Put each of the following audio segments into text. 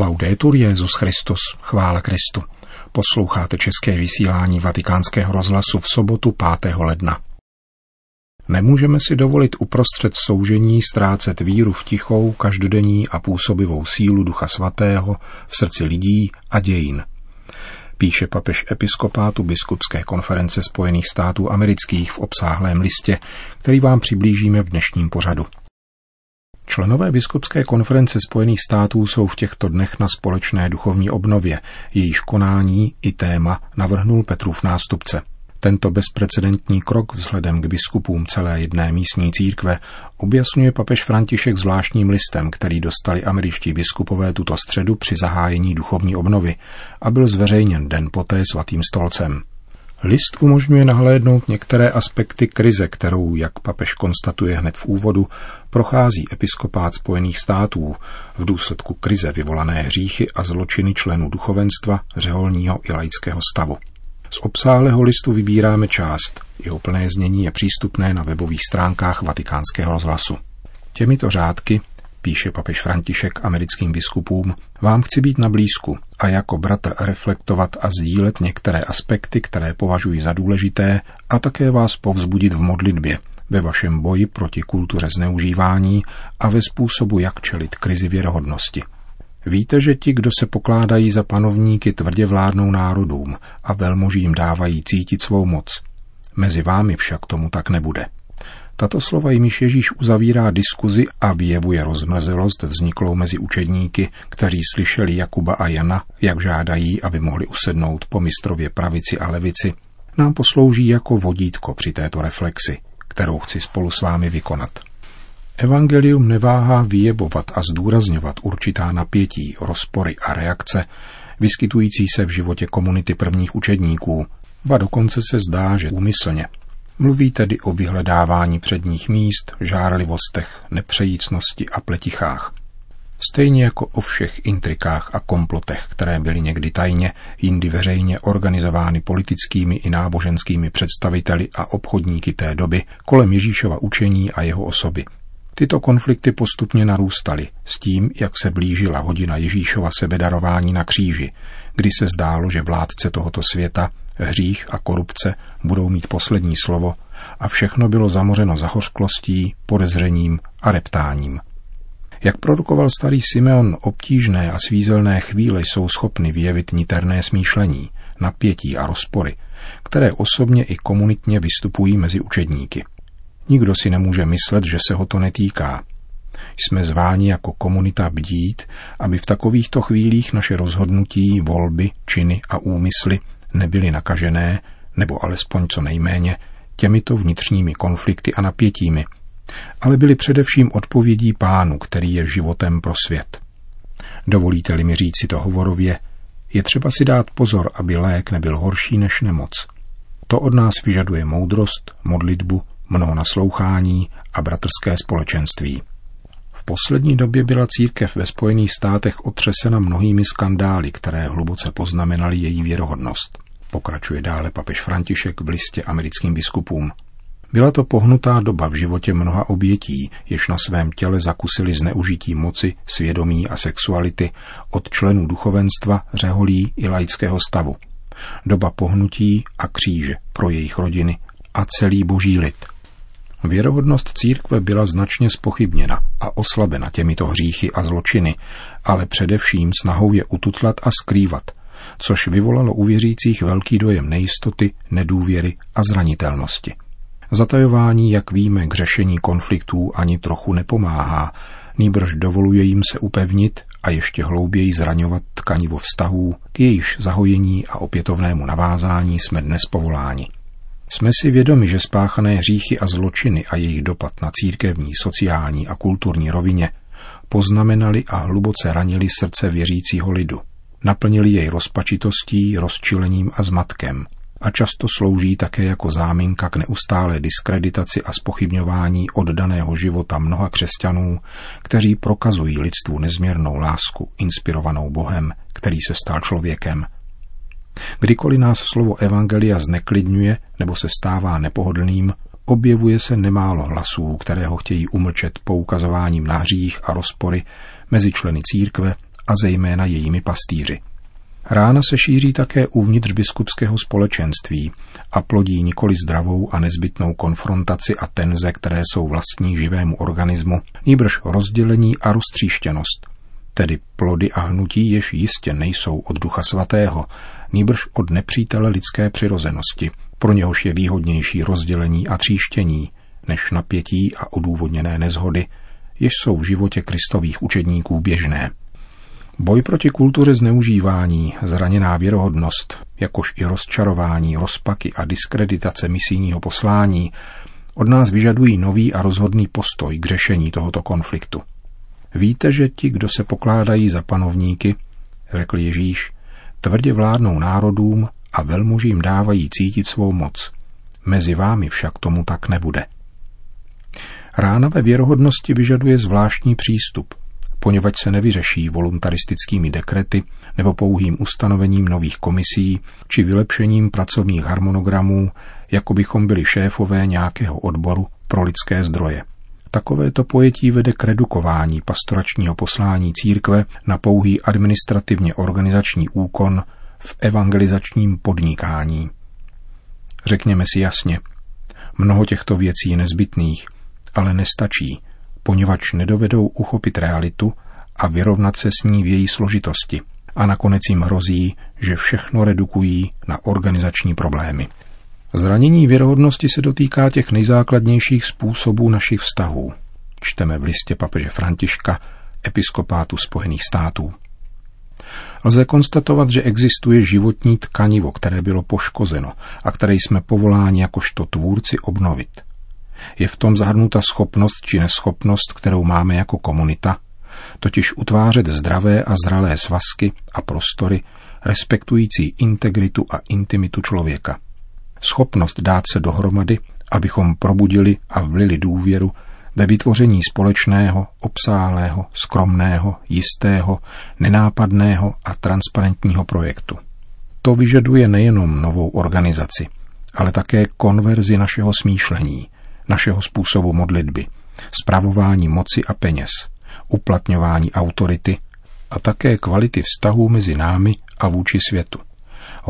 Laudetur Jezus Christus, chvála Kristu. Posloucháte české vysílání Vatikánského rozhlasu v sobotu 5. ledna. Nemůžeme si dovolit uprostřed soužení ztrácet víru v tichou, každodenní a působivou sílu Ducha Svatého v srdci lidí a dějin. Píše papež episkopátu biskupské konference Spojených států amerických v obsáhlém listě, který vám přiblížíme v dnešním pořadu. Členové biskupské konference Spojených států jsou v těchto dnech na společné duchovní obnově, jejíž konání i téma navrhnul Petrův nástupce. Tento bezprecedentní krok vzhledem k biskupům celé jedné místní církve objasňuje papež František zvláštním listem, který dostali američtí biskupové tuto středu při zahájení duchovní obnovy a byl zveřejněn den poté svatým stolcem. List umožňuje nahlédnout některé aspekty krize, kterou, jak papež konstatuje hned v úvodu, prochází episkopát Spojených států v důsledku krize vyvolané hříchy a zločiny členů duchovenstva, řeholního i laického stavu. Z obsáhlého listu vybíráme část. Jeho plné znění je přístupné na webových stránkách vatikánského rozhlasu. Těmito řádky píše papež František americkým biskupům, vám chci být na blízku a jako bratr reflektovat a sdílet některé aspekty, které považuji za důležité a také vás povzbudit v modlitbě, ve vašem boji proti kultuře zneužívání a ve způsobu, jak čelit krizi věrohodnosti. Víte, že ti, kdo se pokládají za panovníky, tvrdě vládnou národům a velmožím dávají cítit svou moc. Mezi vámi však tomu tak nebude. Tato slova jimiž Ježíš uzavírá diskuzi a vyjevuje rozmrzelost vzniklou mezi učedníky, kteří slyšeli Jakuba a Jana, jak žádají, aby mohli usednout po mistrově pravici a levici, nám poslouží jako vodítko při této reflexi, kterou chci spolu s vámi vykonat. Evangelium neváhá vyjebovat a zdůrazňovat určitá napětí, rozpory a reakce, vyskytující se v životě komunity prvních učedníků, ba dokonce se zdá, že úmyslně – Mluví tedy o vyhledávání předních míst, žárlivostech, nepřejícnosti a pletichách. Stejně jako o všech intrikách a komplotech, které byly někdy tajně, jindy veřejně organizovány politickými i náboženskými představiteli a obchodníky té doby kolem Ježíšova učení a jeho osoby. Tyto konflikty postupně narůstaly s tím, jak se blížila hodina Ježíšova sebedarování na kříži, kdy se zdálo, že vládce tohoto světa hřích a korupce budou mít poslední slovo a všechno bylo zamořeno zahořklostí, podezřením a reptáním. Jak produkoval starý Simeon, obtížné a svízelné chvíle jsou schopny vyjevit niterné smýšlení, napětí a rozpory, které osobně i komunitně vystupují mezi učedníky. Nikdo si nemůže myslet, že se ho to netýká. Jsme zváni jako komunita bdít, aby v takovýchto chvílích naše rozhodnutí, volby, činy a úmysly nebyly nakažené, nebo alespoň co nejméně, těmito vnitřními konflikty a napětími, ale byly především odpovědí pánu, který je životem pro svět. Dovolíte-li mi říci to hovorově, je třeba si dát pozor, aby lék nebyl horší než nemoc. To od nás vyžaduje moudrost, modlitbu, mnoho naslouchání a bratrské společenství. Poslední době byla církev ve Spojených státech otřesena mnohými skandály, které hluboce poznamenaly její věrohodnost. Pokračuje dále papež František v listě americkým biskupům. Byla to pohnutá doba v životě mnoha obětí, jež na svém těle zakusili zneužití moci, svědomí a sexuality od členů duchovenstva, řeholí i laického stavu. Doba pohnutí a kříže pro jejich rodiny a celý boží lid – Věrohodnost církve byla značně spochybněna a oslabena těmito hříchy a zločiny, ale především snahou je ututlat a skrývat, což vyvolalo u věřících velký dojem nejistoty, nedůvěry a zranitelnosti. Zatajování, jak víme, k řešení konfliktů ani trochu nepomáhá, nýbrž dovoluje jim se upevnit a ještě hlouběji zraňovat tkanivo vztahů, k jejíž zahojení a opětovnému navázání jsme dnes povoláni. Jsme si vědomi, že spáchané hříchy a zločiny a jejich dopad na církevní, sociální a kulturní rovině poznamenali a hluboce ranili srdce věřícího lidu. Naplnili jej rozpačitostí, rozčilením a zmatkem a často slouží také jako záminka k neustálé diskreditaci a spochybňování oddaného života mnoha křesťanů, kteří prokazují lidstvu nezměrnou lásku, inspirovanou Bohem, který se stal člověkem – Kdykoliv nás slovo Evangelia zneklidňuje nebo se stává nepohodlným, objevuje se nemálo hlasů, které ho chtějí umlčet poukazováním na hřích a rozpory mezi členy církve a zejména jejími pastýři. Rána se šíří také uvnitř biskupského společenství a plodí nikoli zdravou a nezbytnou konfrontaci a tenze, které jsou vlastní živému organismu, nýbrž rozdělení a roztříštěnost, tedy plody a hnutí, jež jistě nejsou od Ducha Svatého, nýbrž od nepřítele lidské přirozenosti, pro něhož je výhodnější rozdělení a tříštění, než napětí a odůvodněné nezhody, jež jsou v životě kristových učedníků běžné. Boj proti kultuře zneužívání, zraněná věrohodnost, jakož i rozčarování, rozpaky a diskreditace misijního poslání od nás vyžadují nový a rozhodný postoj k řešení tohoto konfliktu. Víte, že ti, kdo se pokládají za panovníky, řekl Ježíš, tvrdě vládnou národům a velmužím dávají cítit svou moc. Mezi vámi však tomu tak nebude. Rána ve věrohodnosti vyžaduje zvláštní přístup, poněvadž se nevyřeší voluntaristickými dekrety nebo pouhým ustanovením nových komisí či vylepšením pracovních harmonogramů, jako bychom byli šéfové nějakého odboru pro lidské zdroje. Takovéto pojetí vede k redukování pastoračního poslání církve na pouhý administrativně organizační úkon v evangelizačním podnikání. Řekněme si jasně, mnoho těchto věcí je nezbytných, ale nestačí, poněvadž nedovedou uchopit realitu a vyrovnat se s ní v její složitosti a nakonec jim hrozí, že všechno redukují na organizační problémy. Zranění věrohodnosti se dotýká těch nejzákladnějších způsobů našich vztahů. Čteme v listě papeže Františka, episkopátu Spojených států. Lze konstatovat, že existuje životní tkanivo, které bylo poškozeno a které jsme povoláni jakožto tvůrci obnovit. Je v tom zahrnuta schopnost či neschopnost, kterou máme jako komunita, totiž utvářet zdravé a zralé svazky a prostory, respektující integritu a intimitu člověka. Schopnost dát se dohromady, abychom probudili a vlili důvěru ve vytvoření společného, obsáhlého, skromného, jistého, nenápadného a transparentního projektu. To vyžaduje nejenom novou organizaci, ale také konverzi našeho smýšlení, našeho způsobu modlitby, spravování moci a peněz, uplatňování autority a také kvality vztahů mezi námi a vůči světu.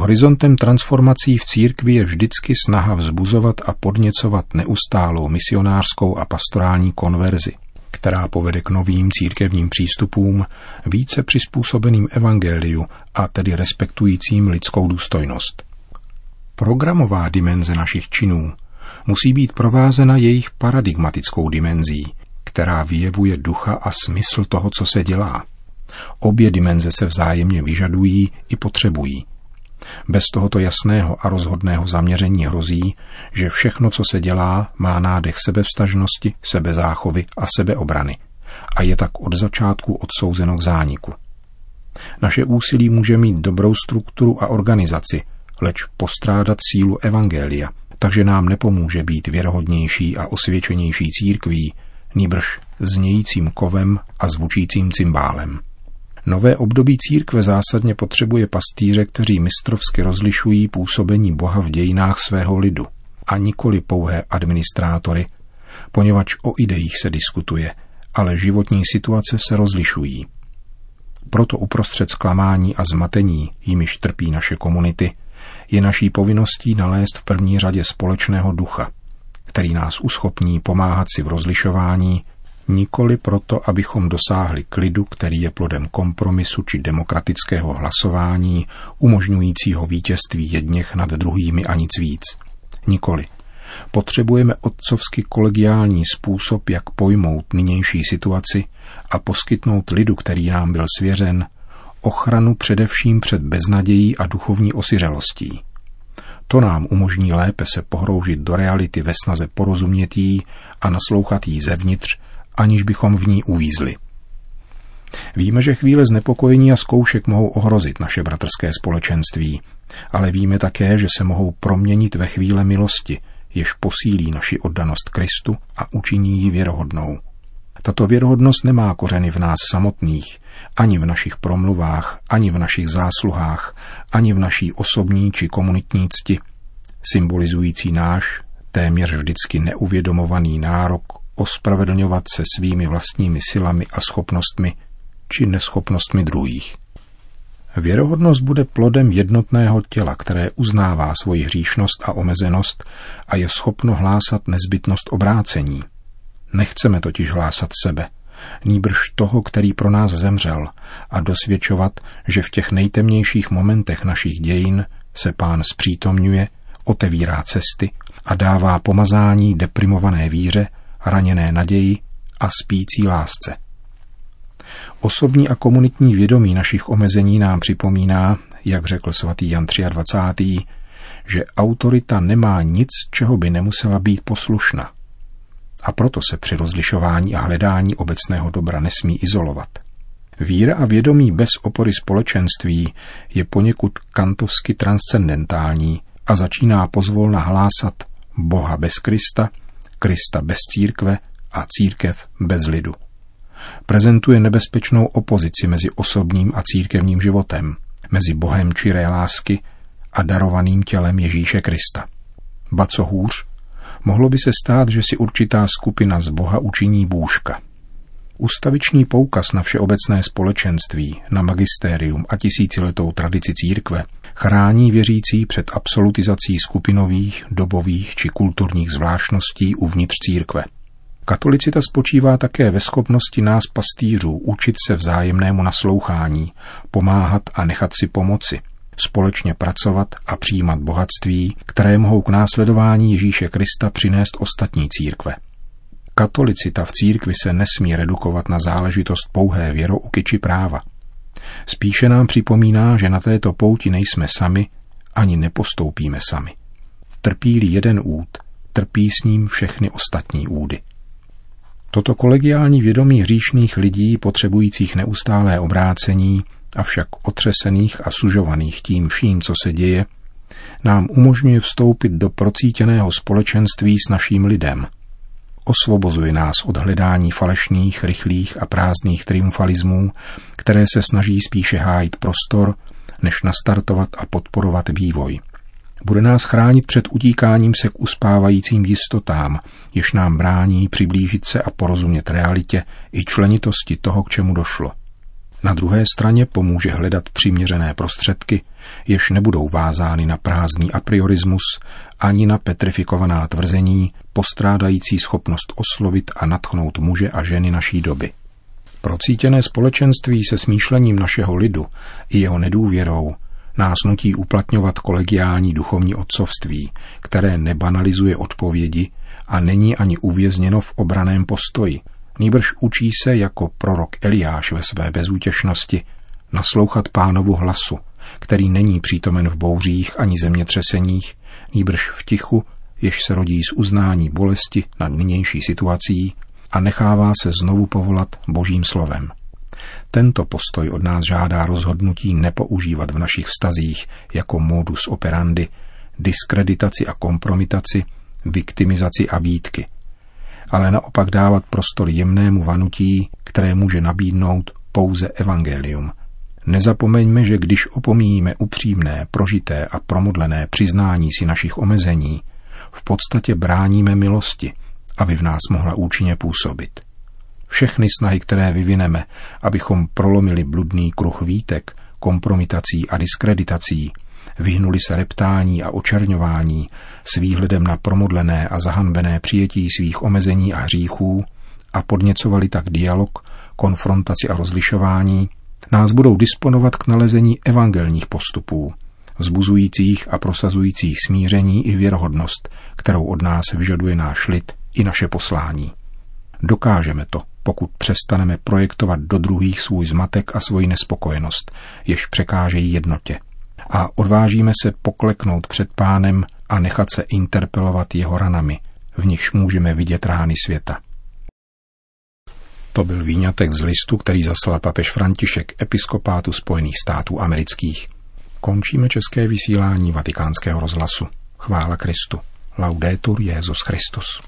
Horizontem transformací v církvi je vždycky snaha vzbuzovat a podněcovat neustálou misionářskou a pastorální konverzi, která povede k novým církevním přístupům, více přizpůsobeným evangeliu a tedy respektujícím lidskou důstojnost. Programová dimenze našich činů musí být provázena jejich paradigmatickou dimenzí, která vyjevuje ducha a smysl toho, co se dělá. Obě dimenze se vzájemně vyžadují i potřebují. Bez tohoto jasného a rozhodného zaměření hrozí, že všechno, co se dělá, má nádech sebevstažnosti, sebezáchovy a sebeobrany a je tak od začátku odsouzeno k zániku. Naše úsilí může mít dobrou strukturu a organizaci, leč postrádat sílu evangelia, takže nám nepomůže být věrohodnější a osvědčenější církví, nýbrž znějícím kovem a zvučícím cymbálem. Nové období církve zásadně potřebuje pastýře, kteří mistrovsky rozlišují působení Boha v dějinách svého lidu a nikoli pouhé administrátory, poněvadž o ideích se diskutuje, ale životní situace se rozlišují. Proto uprostřed zklamání a zmatení, jimiž trpí naše komunity, je naší povinností nalézt v první řadě společného ducha, který nás uschopní pomáhat si v rozlišování, nikoli proto, abychom dosáhli klidu, který je plodem kompromisu či demokratického hlasování, umožňujícího vítězství jedněch nad druhými a nic víc. Nikoli. Potřebujeme otcovsky kolegiální způsob, jak pojmout nynější situaci a poskytnout lidu, který nám byl svěřen, ochranu především před beznadějí a duchovní osiřelostí. To nám umožní lépe se pohroužit do reality ve snaze porozumět jí a naslouchat jí zevnitř, aniž bychom v ní uvízli. Víme, že chvíle znepokojení a zkoušek mohou ohrozit naše bratrské společenství, ale víme také, že se mohou proměnit ve chvíle milosti, jež posílí naši oddanost Kristu a učiní ji věrohodnou. Tato věrohodnost nemá kořeny v nás samotných, ani v našich promluvách, ani v našich zásluhách, ani v naší osobní či komunitní cti, symbolizující náš, téměř vždycky neuvědomovaný nárok ospravedlňovat se svými vlastními silami a schopnostmi, či neschopnostmi druhých. Věrohodnost bude plodem jednotného těla, které uznává svoji hříšnost a omezenost a je schopno hlásat nezbytnost obrácení. Nechceme totiž hlásat sebe, nýbrž toho, který pro nás zemřel a dosvědčovat, že v těch nejtemnějších momentech našich dějin se pán zpřítomňuje, otevírá cesty a dává pomazání deprimované víře, raněné naději a spící lásce. Osobní a komunitní vědomí našich omezení nám připomíná, jak řekl svatý Jan 23., že autorita nemá nic, čeho by nemusela být poslušna. A proto se při rozlišování a hledání obecného dobra nesmí izolovat. Víra a vědomí bez opory společenství je poněkud kantovsky transcendentální a začíná pozvolna hlásat Boha bez Krista, Krista bez církve a církev bez lidu prezentuje nebezpečnou opozici mezi osobním a církevním životem, mezi Bohem čiré lásky a darovaným tělem Ježíše Krista. Ba co hůř, mohlo by se stát, že si určitá skupina z Boha učiní bůžka. Ustaviční poukaz na všeobecné společenství, na magistérium a tisíciletou tradici církve chrání věřící před absolutizací skupinových, dobových či kulturních zvláštností uvnitř církve – Katolicita spočívá také ve schopnosti nás pastýřů učit se vzájemnému naslouchání, pomáhat a nechat si pomoci, společně pracovat a přijímat bohatství, které mohou k následování Ježíše Krista přinést ostatní církve. Katolicita v církvi se nesmí redukovat na záležitost pouhé věrouky či práva. Spíše nám připomíná, že na této pouti nejsme sami, ani nepostoupíme sami. Trpí-li jeden úd, trpí s ním všechny ostatní údy. Toto kolegiální vědomí hříšných lidí potřebujících neustálé obrácení, avšak otřesených a sužovaných tím vším, co se děje, nám umožňuje vstoupit do procítěného společenství s naším lidem. Osvobozuje nás od hledání falešných, rychlých a prázdných triumfalismů, které se snaží spíše hájit prostor, než nastartovat a podporovat vývoj. Bude nás chránit před utíkáním se k uspávajícím jistotám, jež nám brání přiblížit se a porozumět realitě i členitosti toho, k čemu došlo. Na druhé straně pomůže hledat přiměřené prostředky, jež nebudou vázány na prázdný apriorismus ani na petrifikovaná tvrzení, postrádající schopnost oslovit a natchnout muže a ženy naší doby. Procítěné společenství se smýšlením našeho lidu i jeho nedůvěrou nás nutí uplatňovat kolegiální duchovní otcovství, které nebanalizuje odpovědi a není ani uvězněno v obraném postoji. Nýbrž učí se jako prorok Eliáš ve své bezútěšnosti naslouchat pánovu hlasu, který není přítomen v bouřích ani zemětřeseních, nýbrž v tichu, jež se rodí z uznání bolesti nad nynější situací a nechává se znovu povolat božím slovem. Tento postoj od nás žádá rozhodnutí nepoužívat v našich vztazích jako modus operandi diskreditaci a kompromitaci, viktimizaci a výtky, ale naopak dávat prostor jemnému vanutí, které může nabídnout pouze evangelium. Nezapomeňme, že když opomíjíme upřímné, prožité a promodlené přiznání si našich omezení, v podstatě bráníme milosti, aby v nás mohla účinně působit. Všechny snahy, které vyvineme, abychom prolomili bludný kruh výtek, kompromitací a diskreditací, vyhnuli se reptání a očerňování s výhledem na promodlené a zahanbené přijetí svých omezení a hříchů a podněcovali tak dialog, konfrontaci a rozlišování, nás budou disponovat k nalezení evangelních postupů, vzbuzujících a prosazujících smíření i věrohodnost, kterou od nás vyžaduje náš lid i naše poslání. Dokážeme to, pokud přestaneme projektovat do druhých svůj zmatek a svoji nespokojenost, jež překážejí jednotě. A odvážíme se pokleknout před pánem a nechat se interpelovat jeho ranami, v nichž můžeme vidět rány světa. To byl výňatek z listu, který zaslal papež František episkopátu Spojených států amerických. Končíme české vysílání vatikánského rozhlasu. Chvála Kristu. Laudetur Jezus Christus.